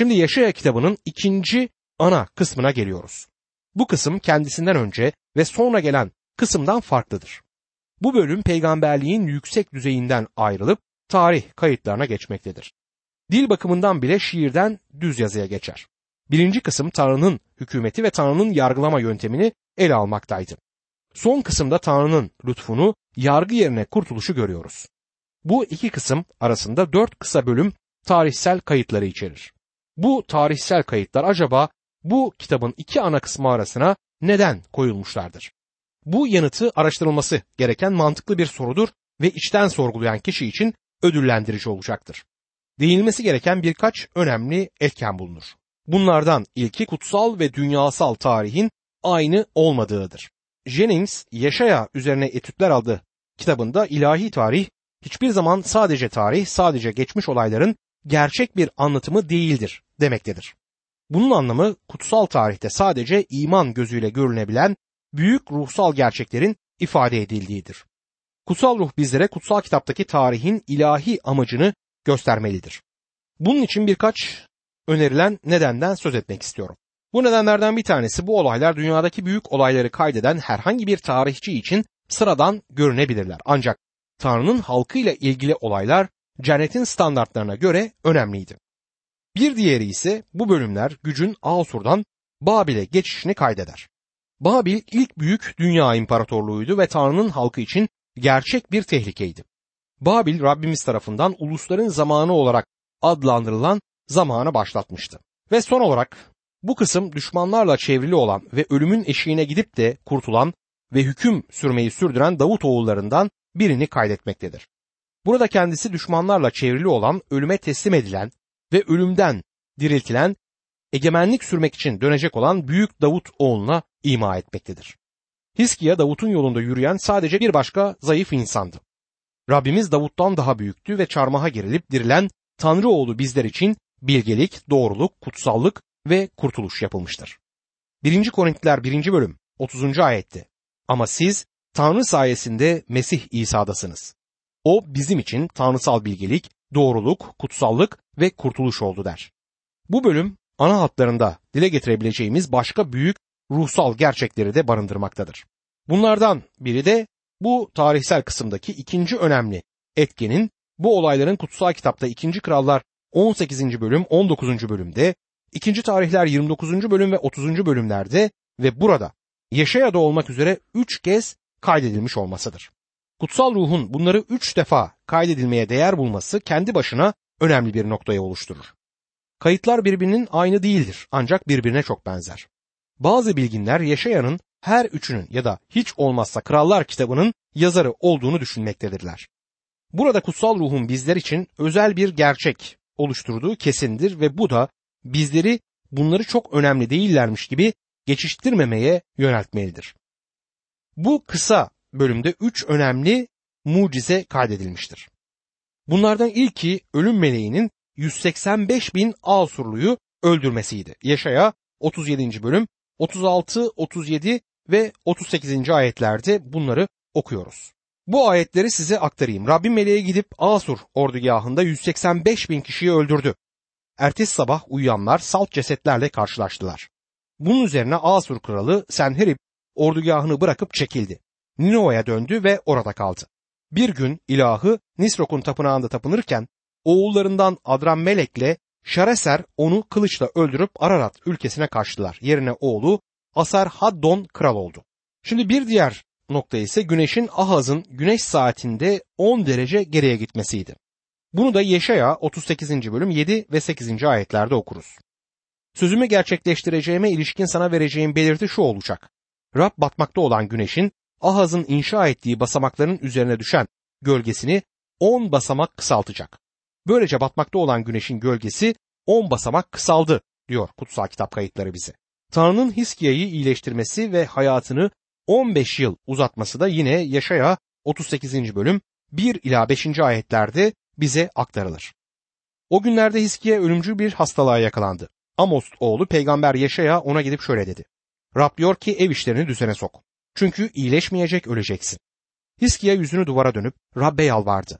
Şimdi Yaşaya kitabının ikinci ana kısmına geliyoruz. Bu kısım kendisinden önce ve sonra gelen kısımdan farklıdır. Bu bölüm peygamberliğin yüksek düzeyinden ayrılıp tarih kayıtlarına geçmektedir. Dil bakımından bile şiirden düz yazıya geçer. Birinci kısım Tanrı'nın hükümeti ve Tanrı'nın yargılama yöntemini ele almaktaydı. Son kısımda Tanrı'nın lütfunu, yargı yerine kurtuluşu görüyoruz. Bu iki kısım arasında dört kısa bölüm tarihsel kayıtları içerir. Bu tarihsel kayıtlar acaba bu kitabın iki ana kısmı arasına neden koyulmuşlardır? Bu yanıtı araştırılması gereken mantıklı bir sorudur ve içten sorgulayan kişi için ödüllendirici olacaktır. Değinilmesi gereken birkaç önemli etken bulunur. Bunlardan ilki kutsal ve dünyasal tarihin aynı olmadığıdır. Jennings, Yaşaya üzerine etütler aldı kitabında ilahi tarih hiçbir zaman sadece tarih, sadece geçmiş olayların gerçek bir anlatımı değildir demektedir. Bunun anlamı kutsal tarihte sadece iman gözüyle görünebilen büyük ruhsal gerçeklerin ifade edildiğidir. Kutsal ruh bizlere kutsal kitaptaki tarihin ilahi amacını göstermelidir. Bunun için birkaç önerilen nedenden söz etmek istiyorum. Bu nedenlerden bir tanesi bu olaylar dünyadaki büyük olayları kaydeden herhangi bir tarihçi için sıradan görünebilirler. Ancak Tanrı'nın halkıyla ilgili olaylar cennetin standartlarına göre önemliydi. Bir diğeri ise bu bölümler gücün Asur'dan Babil'e geçişini kaydeder. Babil ilk büyük dünya imparatorluğuydu ve Tanrı'nın halkı için gerçek bir tehlikeydi. Babil Rabbimiz tarafından ulusların zamanı olarak adlandırılan zamana başlatmıştı. Ve son olarak bu kısım düşmanlarla çevrili olan ve ölümün eşiğine gidip de kurtulan ve hüküm sürmeyi sürdüren Davut oğullarından birini kaydetmektedir. Burada kendisi düşmanlarla çevrili olan, ölüme teslim edilen ve ölümden diriltilen, egemenlik sürmek için dönecek olan büyük Davut oğluna ima etmektedir. Hiskiya Davut'un yolunda yürüyen sadece bir başka zayıf insandı. Rabbimiz Davut'tan daha büyüktü ve çarmıha gerilip dirilen Tanrı oğlu bizler için bilgelik, doğruluk, kutsallık ve kurtuluş yapılmıştır. 1. Korintiler 1. bölüm 30. ayette Ama siz Tanrı sayesinde Mesih İsa'dasınız. O bizim için tanrısal bilgelik, doğruluk, kutsallık ve kurtuluş oldu der. Bu bölüm ana hatlarında dile getirebileceğimiz başka büyük ruhsal gerçekleri de barındırmaktadır. Bunlardan biri de bu tarihsel kısımdaki ikinci önemli etkenin bu olayların kutsal kitapta 2. Krallar 18. bölüm 19. bölümde, 2. Tarihler 29. bölüm ve 30. bölümlerde ve burada Yaşaya'da olmak üzere 3 kez kaydedilmiş olmasıdır. Kutsal ruhun bunları 3 defa kaydedilmeye değer bulması kendi başına önemli bir noktayı oluşturur. Kayıtlar birbirinin aynı değildir ancak birbirine çok benzer. Bazı bilginler Yaşaya'nın her üçünün ya da hiç olmazsa Krallar kitabının yazarı olduğunu düşünmektedirler. Burada kutsal ruhun bizler için özel bir gerçek oluşturduğu kesindir ve bu da bizleri bunları çok önemli değillermiş gibi geçiştirmemeye yöneltmelidir. Bu kısa bölümde üç önemli mucize kaydedilmiştir. Bunlardan ilki ölüm meleğinin 185 bin Asurluyu öldürmesiydi. Yaşaya 37. bölüm 36, 37 ve 38. ayetlerde bunları okuyoruz. Bu ayetleri size aktarayım. Rabbim meleğe gidip Asur ordugahında 185 bin kişiyi öldürdü. Ertesi sabah uyuyanlar salt cesetlerle karşılaştılar. Bunun üzerine Asur kralı Senherib ordugahını bırakıp çekildi. Ninova'ya döndü ve orada kaldı. Bir gün ilahı Nisrok'un tapınağında tapınırken oğullarından Adrammelek'le Şareser onu kılıçla öldürüp Ararat ülkesine kaçtılar. Yerine oğlu Asar Haddon kral oldu. Şimdi bir diğer nokta ise güneşin Ahaz'ın güneş saatinde 10 derece geriye gitmesiydi. Bunu da Yeşaya 38. bölüm 7 ve 8. ayetlerde okuruz. Sözümü gerçekleştireceğime ilişkin sana vereceğim belirti şu olacak. Rab batmakta olan güneşin Ahaz'ın inşa ettiği basamakların üzerine düşen gölgesini 10 basamak kısaltacak. Böylece batmakta olan güneşin gölgesi 10 basamak kısaldı diyor kutsal kitap kayıtları bize. Tanrı'nın Hiskia'yı iyileştirmesi ve hayatını 15 yıl uzatması da yine Yaşaya 38. bölüm 1 ila 5. ayetlerde bize aktarılır. O günlerde Hiskiye ölümcül bir hastalığa yakalandı. Amos oğlu peygamber Yaşaya ona gidip şöyle dedi. Rab diyor ki ev işlerini düzene sok. Çünkü iyileşmeyecek öleceksin. Hiskiye yüzünü duvara dönüp Rab'be yalvardı.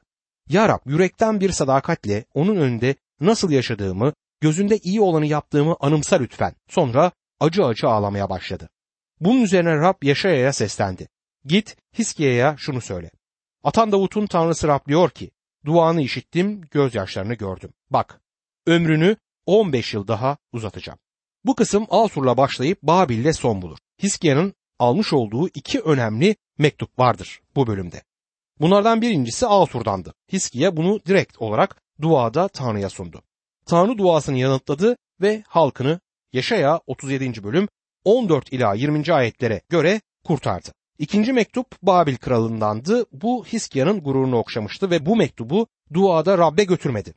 Ya Rab yürekten bir sadakatle onun önünde nasıl yaşadığımı gözünde iyi olanı yaptığımı anımsa lütfen. Sonra acı acı ağlamaya başladı. Bunun üzerine Rab Yaşaya'ya seslendi. Git Hiskiye'ye şunu söyle. Atan Davut'un tanrısı Rab diyor ki, duanı işittim, gözyaşlarını gördüm. Bak, ömrünü 15 yıl daha uzatacağım. Bu kısım Asur'la başlayıp Babil'le son bulur. Hiskiye'nin almış olduğu iki önemli mektup vardır bu bölümde. Bunlardan birincisi Asur'dandı. Hiskiye bunu direkt olarak duada Tanrı'ya sundu. Tanrı duasını yanıtladı ve halkını Yaşaya 37. bölüm 14 ila 20. ayetlere göre kurtardı. İkinci mektup Babil kralındandı. Bu Hiskia'nın gururunu okşamıştı ve bu mektubu duada Rab'be götürmedi.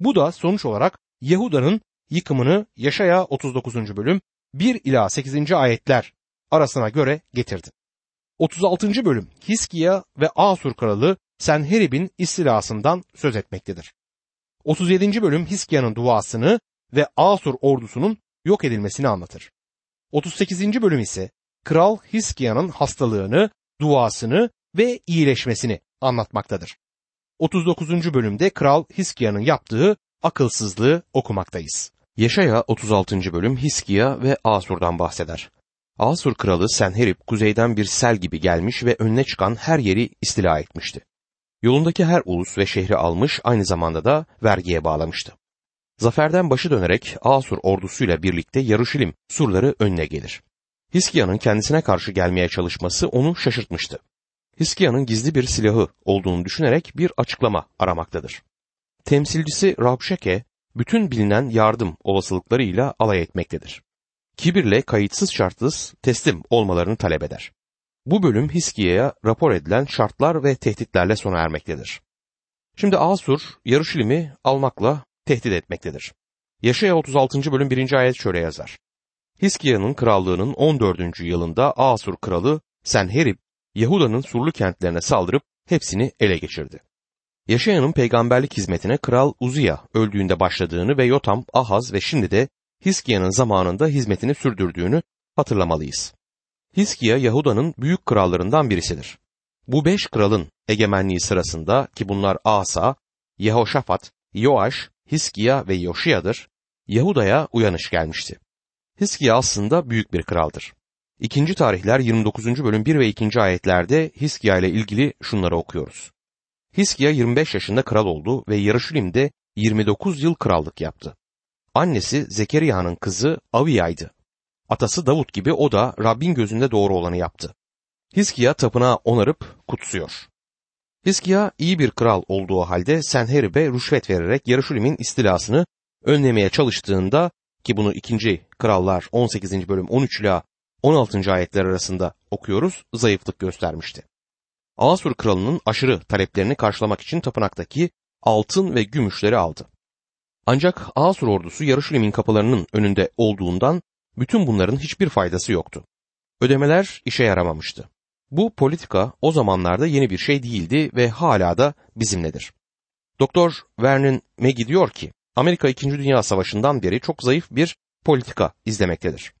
Bu da sonuç olarak Yahuda'nın yıkımını Yaşaya 39. bölüm 1 ila 8. ayetler arasına göre getirdi. 36. bölüm Hiskia ve Asur kralı Senherib'in istilasından söz etmektedir. 37. bölüm Hiskia'nın duasını ve Asur ordusunun yok edilmesini anlatır. 38. bölüm ise Kral Hiskia'nın hastalığını, duasını ve iyileşmesini anlatmaktadır. 39. bölümde Kral Hiskia'nın yaptığı akılsızlığı okumaktayız. Yaşaya 36. bölüm Hiskia ve Asur'dan bahseder. Asur kralı Senherib kuzeyden bir sel gibi gelmiş ve önüne çıkan her yeri istila etmişti. Yolundaki her ulus ve şehri almış aynı zamanda da vergiye bağlamıştı. Zaferden başı dönerek Asur ordusuyla birlikte Yarışilim surları önüne gelir. Hiskia'nın kendisine karşı gelmeye çalışması onu şaşırtmıştı. Hiskia'nın gizli bir silahı olduğunu düşünerek bir açıklama aramaktadır. Temsilcisi Rabşeke bütün bilinen yardım olasılıklarıyla alay etmektedir. Kibirle kayıtsız şartsız teslim olmalarını talep eder. Bu bölüm Hiskia'ya rapor edilen şartlar ve tehditlerle sona ermektedir. Şimdi Asur Yarışilim'i almakla tehdit etmektedir. Yaşaya 36. bölüm 1. ayet şöyle yazar. Hiskia'nın krallığının 14. yılında Asur kralı Senherib, Yahuda'nın surlu kentlerine saldırıp hepsini ele geçirdi. Yaşayanın peygamberlik hizmetine Kral Uziya öldüğünde başladığını ve Yotam, Ahaz ve şimdi de Hiskia'nın zamanında hizmetini sürdürdüğünü hatırlamalıyız. Hiskia Yahuda'nın büyük krallarından birisidir. Bu beş kralın egemenliği sırasında ki bunlar Asa, Yehoşafat, Yoaş, Hiskia ve Yoşiya'dır, Yahuda'ya uyanış gelmişti. Hiskia aslında büyük bir kraldır. İkinci tarihler 29. bölüm 1 ve 2. ayetlerde Hiskia ile ilgili şunları okuyoruz. Hiskia 25 yaşında kral oldu ve Yarışilim'de 29 yıl krallık yaptı. Annesi Zekeriya'nın kızı Aviya'ydı. Atası Davut gibi o da Rabbin gözünde doğru olanı yaptı. Hiskia tapınağı onarıp kutsuyor. Hiskia iyi bir kral olduğu halde Senherib'e rüşvet vererek Yarışilim'in istilasını önlemeye çalıştığında ki bunu 2. Krallar 18. bölüm 13 ila 16. ayetler arasında okuyoruz zayıflık göstermişti. Asur kralının aşırı taleplerini karşılamak için tapınaktaki altın ve gümüşleri aldı. Ancak Asur ordusu Yarışilim'in kapılarının önünde olduğundan bütün bunların hiçbir faydası yoktu. Ödemeler işe yaramamıştı. Bu politika o zamanlarda yeni bir şey değildi ve hala da bizimledir. Doktor Vernon Maggie diyor ki, Amerika 2. Dünya Savaşı'ndan beri çok zayıf bir politika izlemektedir.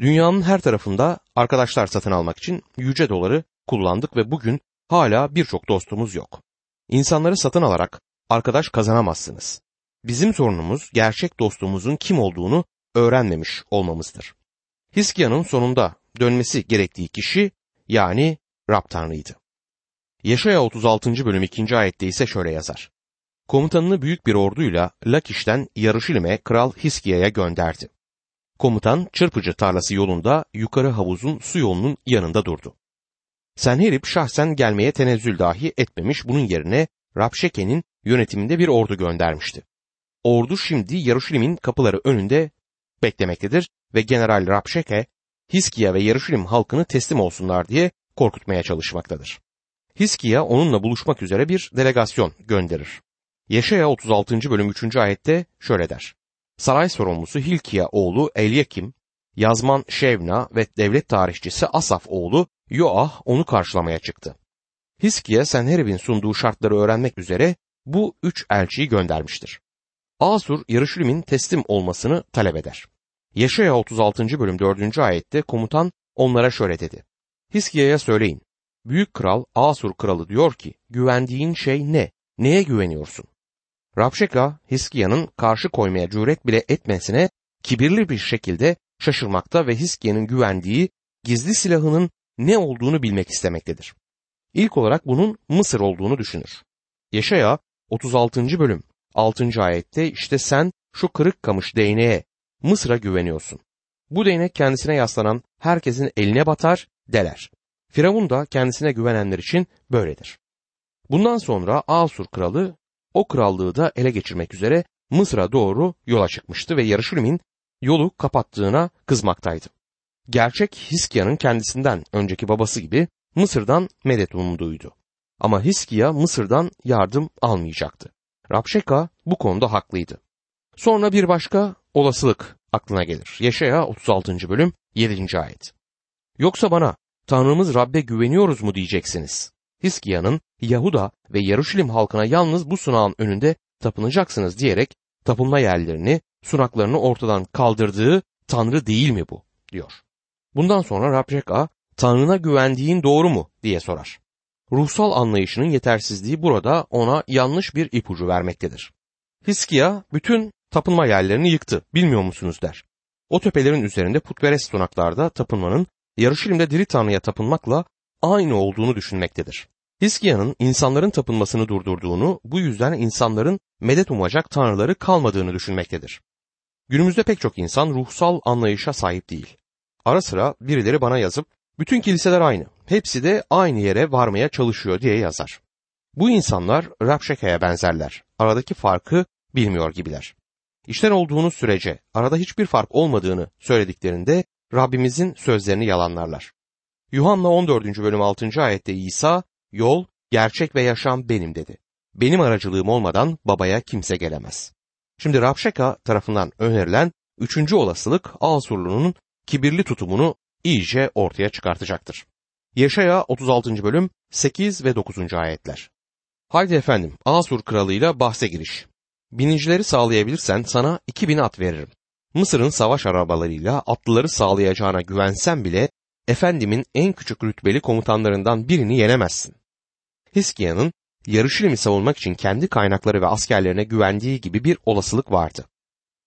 Dünyanın her tarafında arkadaşlar satın almak için yüce doları kullandık ve bugün hala birçok dostumuz yok. İnsanları satın alarak arkadaş kazanamazsınız. Bizim sorunumuz gerçek dostumuzun kim olduğunu öğrenmemiş olmamızdır. Hiskia'nın sonunda dönmesi gerektiği kişi yani Rab Tanrı'ydı. Yaşaya 36. bölüm 2. ayette ise şöyle yazar. Komutanını büyük bir orduyla Lakiş'ten Yarışilim'e Kral Hiskia'ya gönderdi. Komutan çırpıcı tarlası yolunda yukarı havuzun su yolunun yanında durdu. Senherip şahsen gelmeye tenezzül dahi etmemiş bunun yerine Rapşeke'nin yönetiminde bir ordu göndermişti. Ordu şimdi Yarışilim'in kapıları önünde beklemektedir ve General Rapşeke Hiskia ve Yarışilim halkını teslim olsunlar diye korkutmaya çalışmaktadır. Hiskia onunla buluşmak üzere bir delegasyon gönderir. Yeşaya 36. bölüm 3. ayette şöyle der. Saray sorumlusu Hilkiya oğlu Elyakim, yazman Şevna ve devlet tarihçisi Asaf oğlu Yoah onu karşılamaya çıktı. Hiskiye Senherib'in sunduğu şartları öğrenmek üzere bu üç elçiyi göndermiştir. Asur Yarışilim'in teslim olmasını talep eder. Yaşaya 36. bölüm 4. ayette komutan onlara şöyle dedi. Hiskiye'ye söyleyin. Büyük kral Asur kralı diyor ki güvendiğin şey ne? Neye güveniyorsun? Rabşeka, Hiskia'nın karşı koymaya cüret bile etmesine kibirli bir şekilde şaşırmakta ve Hiskia'nın güvendiği gizli silahının ne olduğunu bilmek istemektedir. İlk olarak bunun Mısır olduğunu düşünür. Yaşaya 36. bölüm 6. ayette işte sen şu kırık kamış değneğe Mısır'a güveniyorsun. Bu değnek kendisine yaslanan herkesin eline batar, deler. Firavun da kendisine güvenenler için böyledir. Bundan sonra Asur kralı o krallığı da ele geçirmek üzere Mısır'a doğru yola çıkmıştı ve Yarışilim'in yolu kapattığına kızmaktaydı. Gerçek Hiskia'nın kendisinden önceki babası gibi Mısır'dan medet umuduydu. Ama Hiskia Mısır'dan yardım almayacaktı. Rapşeka bu konuda haklıydı. Sonra bir başka olasılık aklına gelir. Yaşaya 36. bölüm 7. ayet. Yoksa bana Tanrımız Rab'be güveniyoruz mu diyeceksiniz. Hiskia'nın Yahuda ve Yaruşilim halkına yalnız bu sunağın önünde tapınacaksınız diyerek tapınma yerlerini, sunaklarını ortadan kaldırdığı Tanrı değil mi bu? diyor. Bundan sonra Rabşeka Tanrına güvendiğin doğru mu diye sorar. Ruhsal anlayışının yetersizliği burada ona yanlış bir ipucu vermektedir. Hiskia bütün tapınma yerlerini yıktı bilmiyor musunuz der. O tepelerin üzerinde putperest sunaklarda tapınmanın Yarışilim'de diri Tanrı'ya tapınmakla aynı olduğunu düşünmektedir. Hiskia'nın insanların tapınmasını durdurduğunu, bu yüzden insanların medet umacak tanrıları kalmadığını düşünmektedir. Günümüzde pek çok insan ruhsal anlayışa sahip değil. Ara sıra birileri bana yazıp bütün kiliseler aynı, hepsi de aynı yere varmaya çalışıyor diye yazar. Bu insanlar Rapşeka'ya benzerler. Aradaki farkı bilmiyor gibiler. İşten olduğunuz sürece arada hiçbir fark olmadığını söylediklerinde Rabbimizin sözlerini yalanlarlar. Yuhanna 14. bölüm 6. ayette İsa, yol, gerçek ve yaşam benim dedi. Benim aracılığım olmadan babaya kimse gelemez. Şimdi Rapşeka tarafından önerilen üçüncü olasılık Asurlu'nun kibirli tutumunu iyice ortaya çıkartacaktır. Yaşaya 36. bölüm 8 ve 9. ayetler. Haydi efendim Asur kralıyla bahse giriş. Binicileri sağlayabilirsen sana 2000 at veririm. Mısır'ın savaş arabalarıyla atlıları sağlayacağına güvensen bile efendimin en küçük rütbeli komutanlarından birini yenemezsin. Hiskia'nın Yarışilim'i savunmak için kendi kaynakları ve askerlerine güvendiği gibi bir olasılık vardı.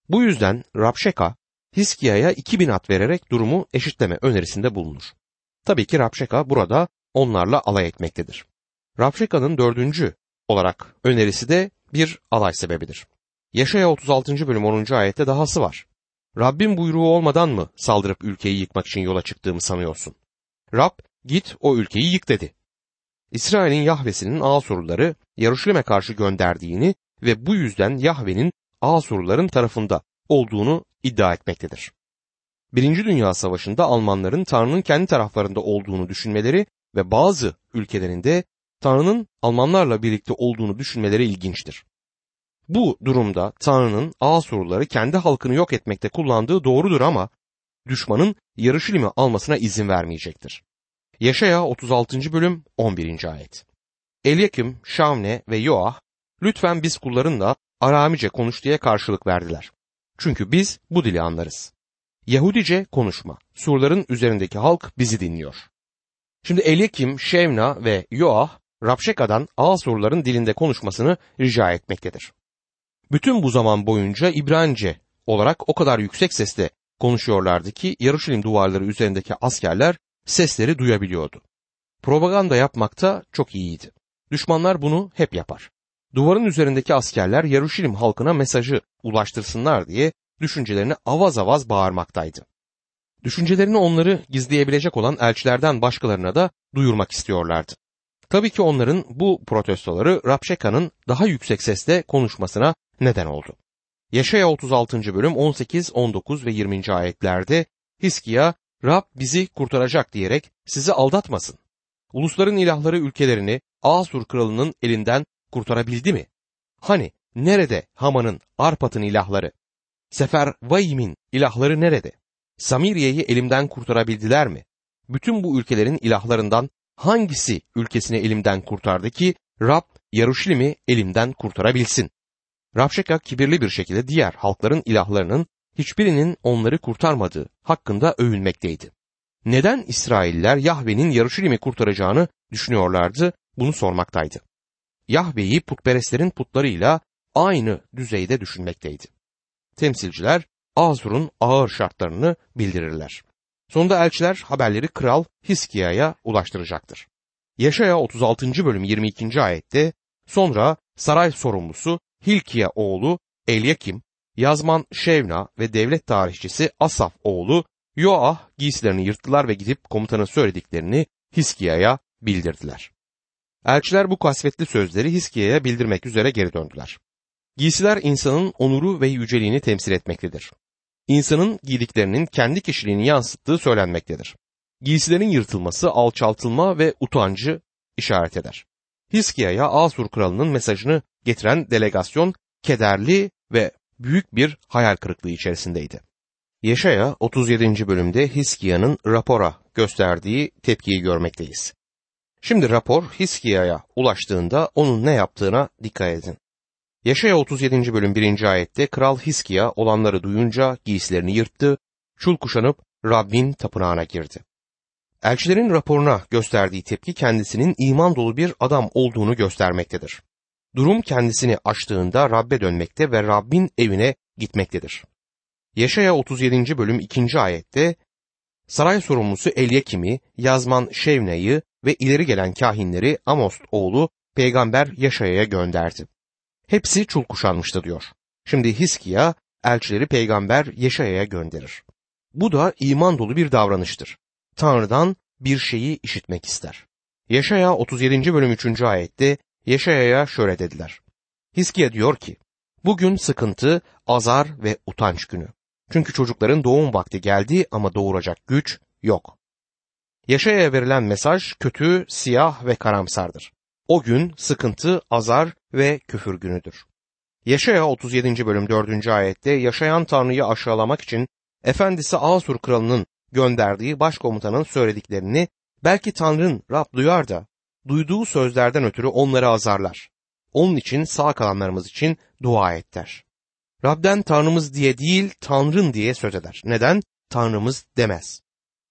Bu yüzden Rapşeka Hiskia'ya 2000 at vererek durumu eşitleme önerisinde bulunur. Tabii ki Rapşeka burada onlarla alay etmektedir. Rapşeka'nın dördüncü olarak önerisi de bir alay sebebidir. Yaşaya 36. bölüm 10. ayette dahası var. Rabbin buyruğu olmadan mı saldırıp ülkeyi yıkmak için yola çıktığımı sanıyorsun? Rab git o ülkeyi yık dedi. İsrail'in Yahvesinin Asurluları Yaruşilim'e karşı gönderdiğini ve bu yüzden Yahve'nin Asurluların tarafında olduğunu iddia etmektedir. Birinci Dünya Savaşı'nda Almanların Tanrı'nın kendi taraflarında olduğunu düşünmeleri ve bazı ülkelerinde Tanrı'nın Almanlarla birlikte olduğunu düşünmeleri ilginçtir. Bu durumda Tanrı'nın Asurluları kendi halkını yok etmekte kullandığı doğrudur ama düşmanın Yarışilim'i almasına izin vermeyecektir. Yaşaya 36. bölüm 11. ayet. Elyakim, Şavne ve Yoah lütfen biz kullarınla Aramice konuş diye karşılık verdiler. Çünkü biz bu dili anlarız. Yahudice konuşma. Surların üzerindeki halk bizi dinliyor. Şimdi Elyakim, Şevna ve Yoah Rapşeka'dan Asurların dilinde konuşmasını rica etmektedir. Bütün bu zaman boyunca İbranice olarak o kadar yüksek sesle konuşuyorlardı ki Yarışilim duvarları üzerindeki askerler sesleri duyabiliyordu. Propaganda yapmakta çok iyiydi. Düşmanlar bunu hep yapar. Duvarın üzerindeki askerler Yaruşilim halkına mesajı ulaştırsınlar diye düşüncelerini avaz avaz bağırmaktaydı. Düşüncelerini onları gizleyebilecek olan elçilerden başkalarına da duyurmak istiyorlardı. Tabii ki onların bu protestoları Rapşeka'nın daha yüksek sesle konuşmasına neden oldu. Yaşaya 36. bölüm 18, 19 ve 20. ayetlerde Hiskia Rab bizi kurtaracak diyerek sizi aldatmasın. Ulusların ilahları ülkelerini Asur kralının elinden kurtarabildi mi? Hani nerede Haman'ın Arpat'ın ilahları? Sefer Vayim'in ilahları nerede? Samiriye'yi elimden kurtarabildiler mi? Bütün bu ülkelerin ilahlarından hangisi ülkesini elimden kurtardı ki Rab Yaruşilim'i elimden kurtarabilsin? Rabşeka kibirli bir şekilde diğer halkların ilahlarının hiçbirinin onları kurtarmadığı hakkında övünmekteydi. Neden İsrailler Yahve'nin Yaruşilim'i kurtaracağını düşünüyorlardı bunu sormaktaydı. Yahve'yi putperestlerin putlarıyla aynı düzeyde düşünmekteydi. Temsilciler Azur'un ağır şartlarını bildirirler. Sonunda elçiler haberleri kral Hiskia'ya ulaştıracaktır. Yaşaya 36. bölüm 22. ayette sonra saray sorumlusu Hilkiya oğlu Elyakim, yazman Şevna ve devlet tarihçisi Asaf oğlu Yoah giysilerini yırttılar ve gidip komutanın söylediklerini Hiskia'ya bildirdiler. Elçiler bu kasvetli sözleri Hiskia'ya bildirmek üzere geri döndüler. Giysiler insanın onuru ve yüceliğini temsil etmektedir. İnsanın giydiklerinin kendi kişiliğini yansıttığı söylenmektedir. Giysilerin yırtılması alçaltılma ve utancı işaret eder. Hiskia'ya Asur kralının mesajını getiren delegasyon kederli ve büyük bir hayal kırıklığı içerisindeydi. Yaşaya 37. bölümde Hiskia'nın rapora gösterdiği tepkiyi görmekteyiz. Şimdi rapor Hiskia'ya ulaştığında onun ne yaptığına dikkat edin. Yaşaya 37. bölüm 1. ayette Kral Hiskia olanları duyunca giysilerini yırttı, çul kuşanıp Rabbin tapınağına girdi. Elçilerin raporuna gösterdiği tepki kendisinin iman dolu bir adam olduğunu göstermektedir. Durum kendisini açtığında Rabbe dönmekte ve Rabbin evine gitmektedir. Yaşaya 37. bölüm 2. ayette saray sorumlusu Elyakim'i, yazman Şevne'yi ve ileri gelen kahinleri Amos oğlu peygamber Yaşaya'ya gönderdi. Hepsi çul kuşanmıştı diyor. Şimdi Hiskiya elçileri peygamber Yaşaya'ya gönderir. Bu da iman dolu bir davranıştır. Tanrı'dan bir şeyi işitmek ister. Yaşaya 37. bölüm 3. ayette Yaşaya'ya şöyle dediler. Hiskiya diyor ki, bugün sıkıntı, azar ve utanç günü. Çünkü çocukların doğum vakti geldi ama doğuracak güç yok. Yaşaya'ya verilen mesaj kötü, siyah ve karamsardır. O gün sıkıntı, azar ve küfür günüdür. Yaşaya 37. bölüm 4. ayette yaşayan Tanrı'yı aşağılamak için efendisi Asur kralının gönderdiği başkomutanın söylediklerini belki Tanrı'nın Rab duyar da duyduğu sözlerden ötürü onları azarlar. Onun için sağ kalanlarımız için dua et der. Rab'den Tanrımız diye değil Tanrın diye söz eder. Neden? Tanrımız demez.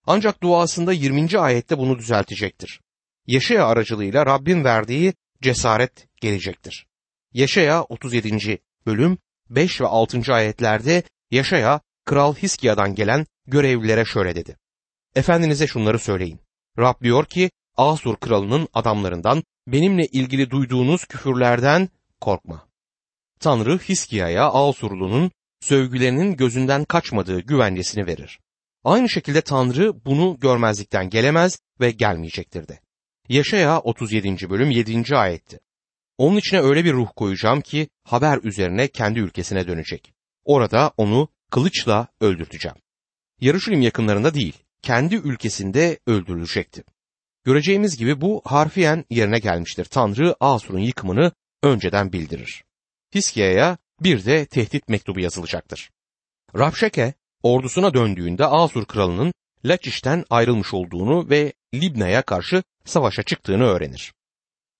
Ancak duasında 20. ayette bunu düzeltecektir. Yaşaya aracılığıyla Rabbin verdiği cesaret gelecektir. Yaşaya 37. bölüm 5 ve 6. ayetlerde Yaşaya Kral Hiskia'dan gelen görevlilere şöyle dedi. Efendinize şunları söyleyin. Rab diyor ki Asur kralının adamlarından benimle ilgili duyduğunuz küfürlerden korkma. Tanrı Hiskia'ya Asurlu'nun sövgülerinin gözünden kaçmadığı güvencesini verir. Aynı şekilde Tanrı bunu görmezlikten gelemez ve gelmeyecektir de. Yaşaya 37. bölüm 7. ayetti. Onun içine öyle bir ruh koyacağım ki haber üzerine kendi ülkesine dönecek. Orada onu kılıçla öldürteceğim. Yarışilim yakınlarında değil, kendi ülkesinde öldürülecekti. Göreceğimiz gibi bu harfiyen yerine gelmiştir. Tanrı Asur'un yıkımını önceden bildirir. Hiskia'ya bir de tehdit mektubu yazılacaktır. Rabşeke ordusuna döndüğünde Asur kralının Laçiş'ten ayrılmış olduğunu ve Libna'ya karşı savaşa çıktığını öğrenir.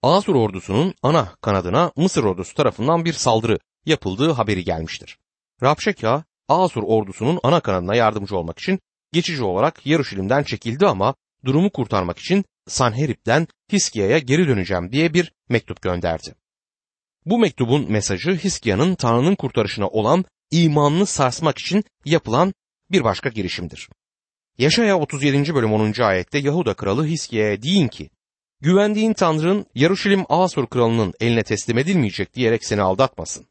Asur ordusunun ana kanadına Mısır ordusu tarafından bir saldırı yapıldığı haberi gelmiştir. Rabşeka Asur ordusunun ana kanadına yardımcı olmak için geçici olarak Yarışilim'den çekildi ama durumu kurtarmak için Sanherip'ten Hiskia'ya geri döneceğim diye bir mektup gönderdi. Bu mektubun mesajı Hiskia'nın Tanrı'nın kurtarışına olan imanını sarsmak için yapılan bir başka girişimdir. Yaşaya 37. bölüm 10. ayette Yahuda kralı Hiskia'ya deyin ki, güvendiğin Tanrı'nın Yaruşilim Asur kralının eline teslim edilmeyecek diyerek seni aldatmasın.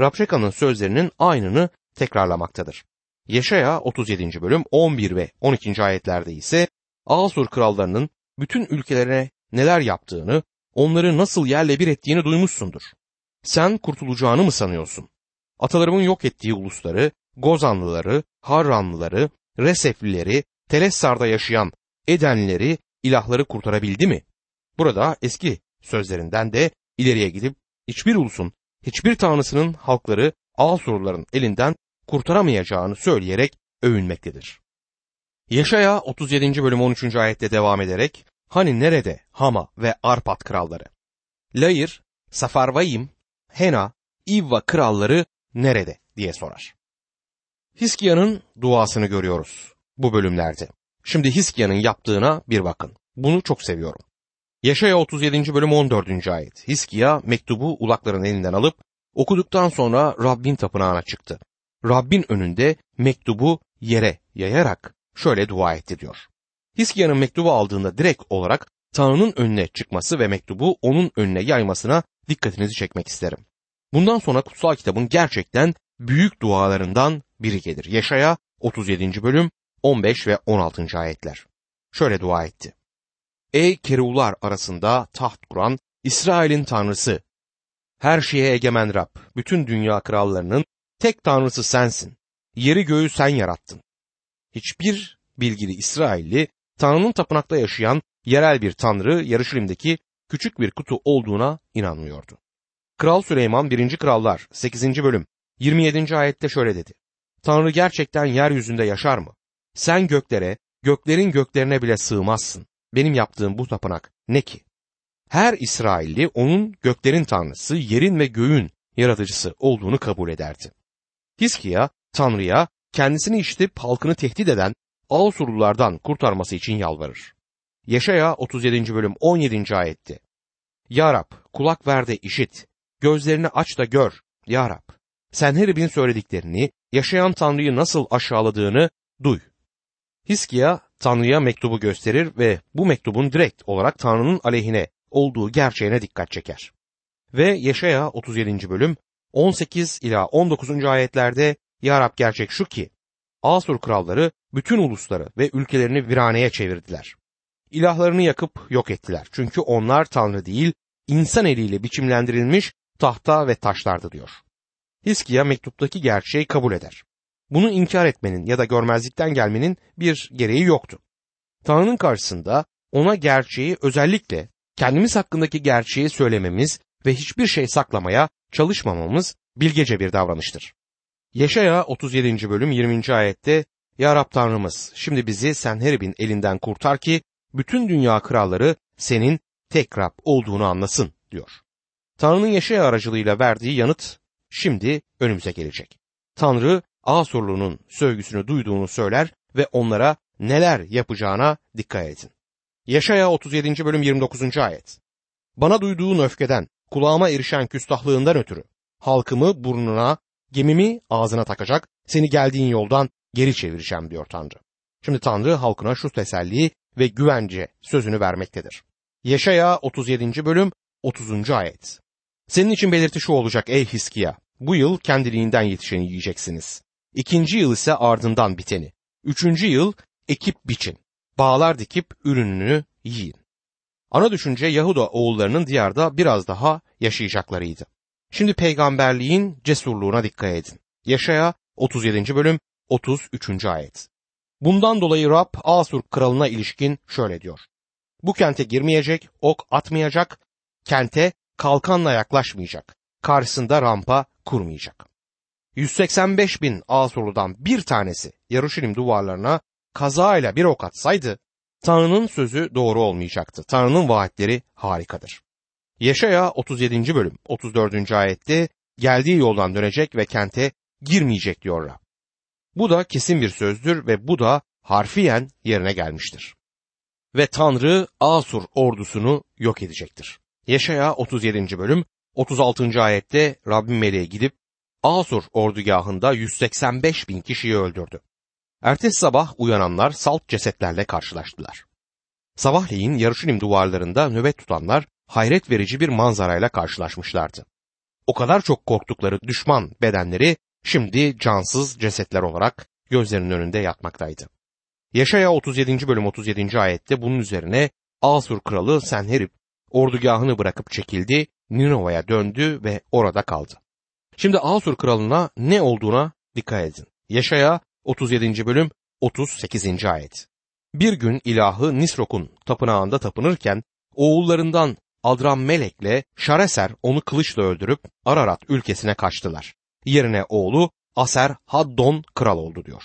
Rabşeka'nın sözlerinin aynını tekrarlamaktadır. Yaşaya 37. bölüm 11 ve 12. ayetlerde ise Asur krallarının bütün ülkelere neler yaptığını, onları nasıl yerle bir ettiğini duymuşsundur. Sen kurtulacağını mı sanıyorsun? Atalarımın yok ettiği ulusları, Gozanlıları, Harranlıları, Reseflileri, Telessar'da yaşayan Edenleri, ilahları kurtarabildi mi? Burada eski sözlerinden de ileriye gidip hiçbir ulusun, hiçbir tanrısının halkları Asurluların elinden kurtaramayacağını söyleyerek övünmektedir. Yaşaya 37. bölüm 13. ayette devam ederek hani nerede Hama ve Arpat kralları? Lair, Safarvayim, Hena, İvva kralları nerede diye sorar. Hiskia'nın duasını görüyoruz bu bölümlerde. Şimdi Hiskia'nın yaptığına bir bakın. Bunu çok seviyorum. Yaşaya 37. bölüm 14. ayet. Hiskia mektubu ulakların elinden alıp Okuduktan sonra Rabbin tapınağına çıktı. Rabbin önünde mektubu yere yayarak şöyle dua etti diyor. Hiskia'nın mektubu aldığında direkt olarak Tanrı'nın önüne çıkması ve mektubu onun önüne yaymasına dikkatinizi çekmek isterim. Bundan sonra kutsal kitabın gerçekten büyük dualarından biri gelir. Yaşaya 37. bölüm 15 ve 16. ayetler. Şöyle dua etti. Ey keruvlar arasında taht kuran İsrail'in tanrısı, her şeye egemen Rab, bütün dünya krallarının tek tanrısı sensin. Yeri göğü sen yarattın. Hiçbir bilgili İsrailli Tanrı'nın tapınakta yaşayan yerel bir tanrı Yarışilim'deki küçük bir kutu olduğuna inanmıyordu. Kral Süleyman 1. Krallar 8. bölüm 27. ayette şöyle dedi. Tanrı gerçekten yeryüzünde yaşar mı? Sen göklere, göklerin göklerine bile sığmazsın. Benim yaptığım bu tapınak ne ki? Her İsrailli onun göklerin tanrısı, yerin ve göğün yaratıcısı olduğunu kabul ederdi. Hiskiya, Tanrı'ya kendisini işitip halkını tehdit eden Asurlulardan kurtarması için yalvarır. Yaşaya 37. bölüm 17. ayetti. Ya Rab kulak ver de işit, gözlerini aç da gör. Ya Rab Senherib'in söylediklerini, yaşayan Tanrı'yı nasıl aşağıladığını duy. Hiskiya Tanrı'ya mektubu gösterir ve bu mektubun direkt olarak Tanrı'nın aleyhine olduğu gerçeğine dikkat çeker. Ve Yaşaya 37. bölüm 18 ila 19. ayetlerde Ya Rab gerçek şu ki Asur kralları bütün ulusları ve ülkelerini viraneye çevirdiler. İlahlarını yakıp yok ettiler. Çünkü onlar Tanrı değil, insan eliyle biçimlendirilmiş tahta ve taşlardı diyor. Hiskiya mektuptaki gerçeği kabul eder. Bunu inkar etmenin ya da görmezlikten gelmenin bir gereği yoktu. Tanrı'nın karşısında ona gerçeği özellikle kendimiz hakkındaki gerçeği söylememiz ve hiçbir şey saklamaya çalışmamamız bilgece bir davranıştır. Yaşaya 37. bölüm 20. ayette Ya Rab Tanrımız şimdi bizi Senherib'in elinden kurtar ki bütün dünya kralları senin tek Rab olduğunu anlasın diyor. Tanrı'nın Yaşaya aracılığıyla verdiği yanıt şimdi önümüze gelecek. Tanrı Asurlu'nun sövgüsünü duyduğunu söyler ve onlara neler yapacağına dikkat edin. Yaşaya 37. bölüm 29. ayet. Bana duyduğun öfkeden, kulağıma erişen küstahlığından ötürü halkımı burnuna, gemimi ağzına takacak, seni geldiğin yoldan geri çevireceğim diyor Tanrı. Şimdi Tanrı halkına şu teselli ve güvence sözünü vermektedir. Yaşaya 37. bölüm 30. ayet. Senin için belirti şu olacak ey Hiskiya. Bu yıl kendiliğinden yetişeni yiyeceksiniz. İkinci yıl ise ardından biteni. Üçüncü yıl ekip biçin. Bağlar dikip ürününü yiyin. Ana düşünce Yahuda oğullarının diyarda biraz daha yaşayacaklarıydı. Şimdi peygamberliğin cesurluğuna dikkat edin. Yaşaya 37. bölüm 33. ayet. Bundan dolayı Rab Asur kralına ilişkin şöyle diyor. Bu kente girmeyecek, ok atmayacak, kente kalkanla yaklaşmayacak, karşısında rampa kurmayacak. 185 bin Asurlu'dan bir tanesi Yaruşilim duvarlarına kazayla bir ok atsaydı, Tanrı'nın sözü doğru olmayacaktı. Tanrı'nın vaatleri harikadır. Yaşaya 37. bölüm 34. ayette geldiği yoldan dönecek ve kente girmeyecek diyor Rab. Bu da kesin bir sözdür ve bu da harfiyen yerine gelmiştir. Ve Tanrı Asur ordusunu yok edecektir. Yaşaya 37. bölüm 36. ayette Rabbim meleğe gidip Asur ordugahında 185 bin kişiyi öldürdü. Ertesi sabah uyananlar salt cesetlerle karşılaştılar. Sabahleyin Yarışilim duvarlarında nöbet tutanlar hayret verici bir manzarayla karşılaşmışlardı. O kadar çok korktukları düşman bedenleri şimdi cansız cesetler olarak gözlerinin önünde yatmaktaydı. Yaşaya 37. bölüm 37. ayette bunun üzerine Asur kralı Senherib ordugahını bırakıp çekildi, Ninova'ya döndü ve orada kaldı. Şimdi Asur kralına ne olduğuna dikkat edin. Yaşaya 37. bölüm 38. ayet. Bir gün ilahı Nisrok'un tapınağında tapınırken oğullarından Adram Melek'le Şareser onu kılıçla öldürüp Ararat ülkesine kaçtılar. Yerine oğlu Aser Haddon kral oldu diyor.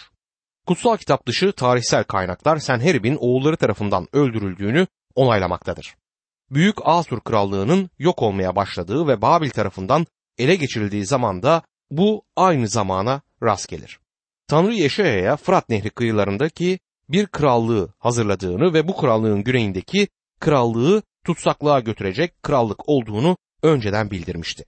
Kutsal kitap dışı tarihsel kaynaklar Senherib'in oğulları tarafından öldürüldüğünü onaylamaktadır. Büyük Asur krallığının yok olmaya başladığı ve Babil tarafından ele geçirildiği zamanda bu aynı zamana rast gelir. Tanrı Yeşaya'ya Fırat Nehri kıyılarındaki bir krallığı hazırladığını ve bu krallığın güneyindeki krallığı tutsaklığa götürecek krallık olduğunu önceden bildirmişti.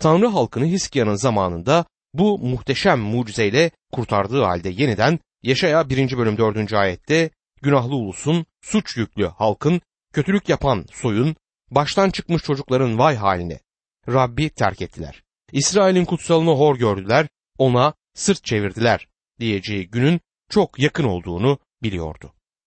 Tanrı halkını Hiskia'nın zamanında bu muhteşem mucizeyle kurtardığı halde yeniden Yaşaya 1. bölüm 4. ayette günahlı ulusun, suç yüklü halkın, kötülük yapan soyun, baştan çıkmış çocukların vay haline. Rabbi terk ettiler. İsrail'in kutsalını hor gördüler, ona sırt çevirdiler diyeceği günün çok yakın olduğunu biliyordu.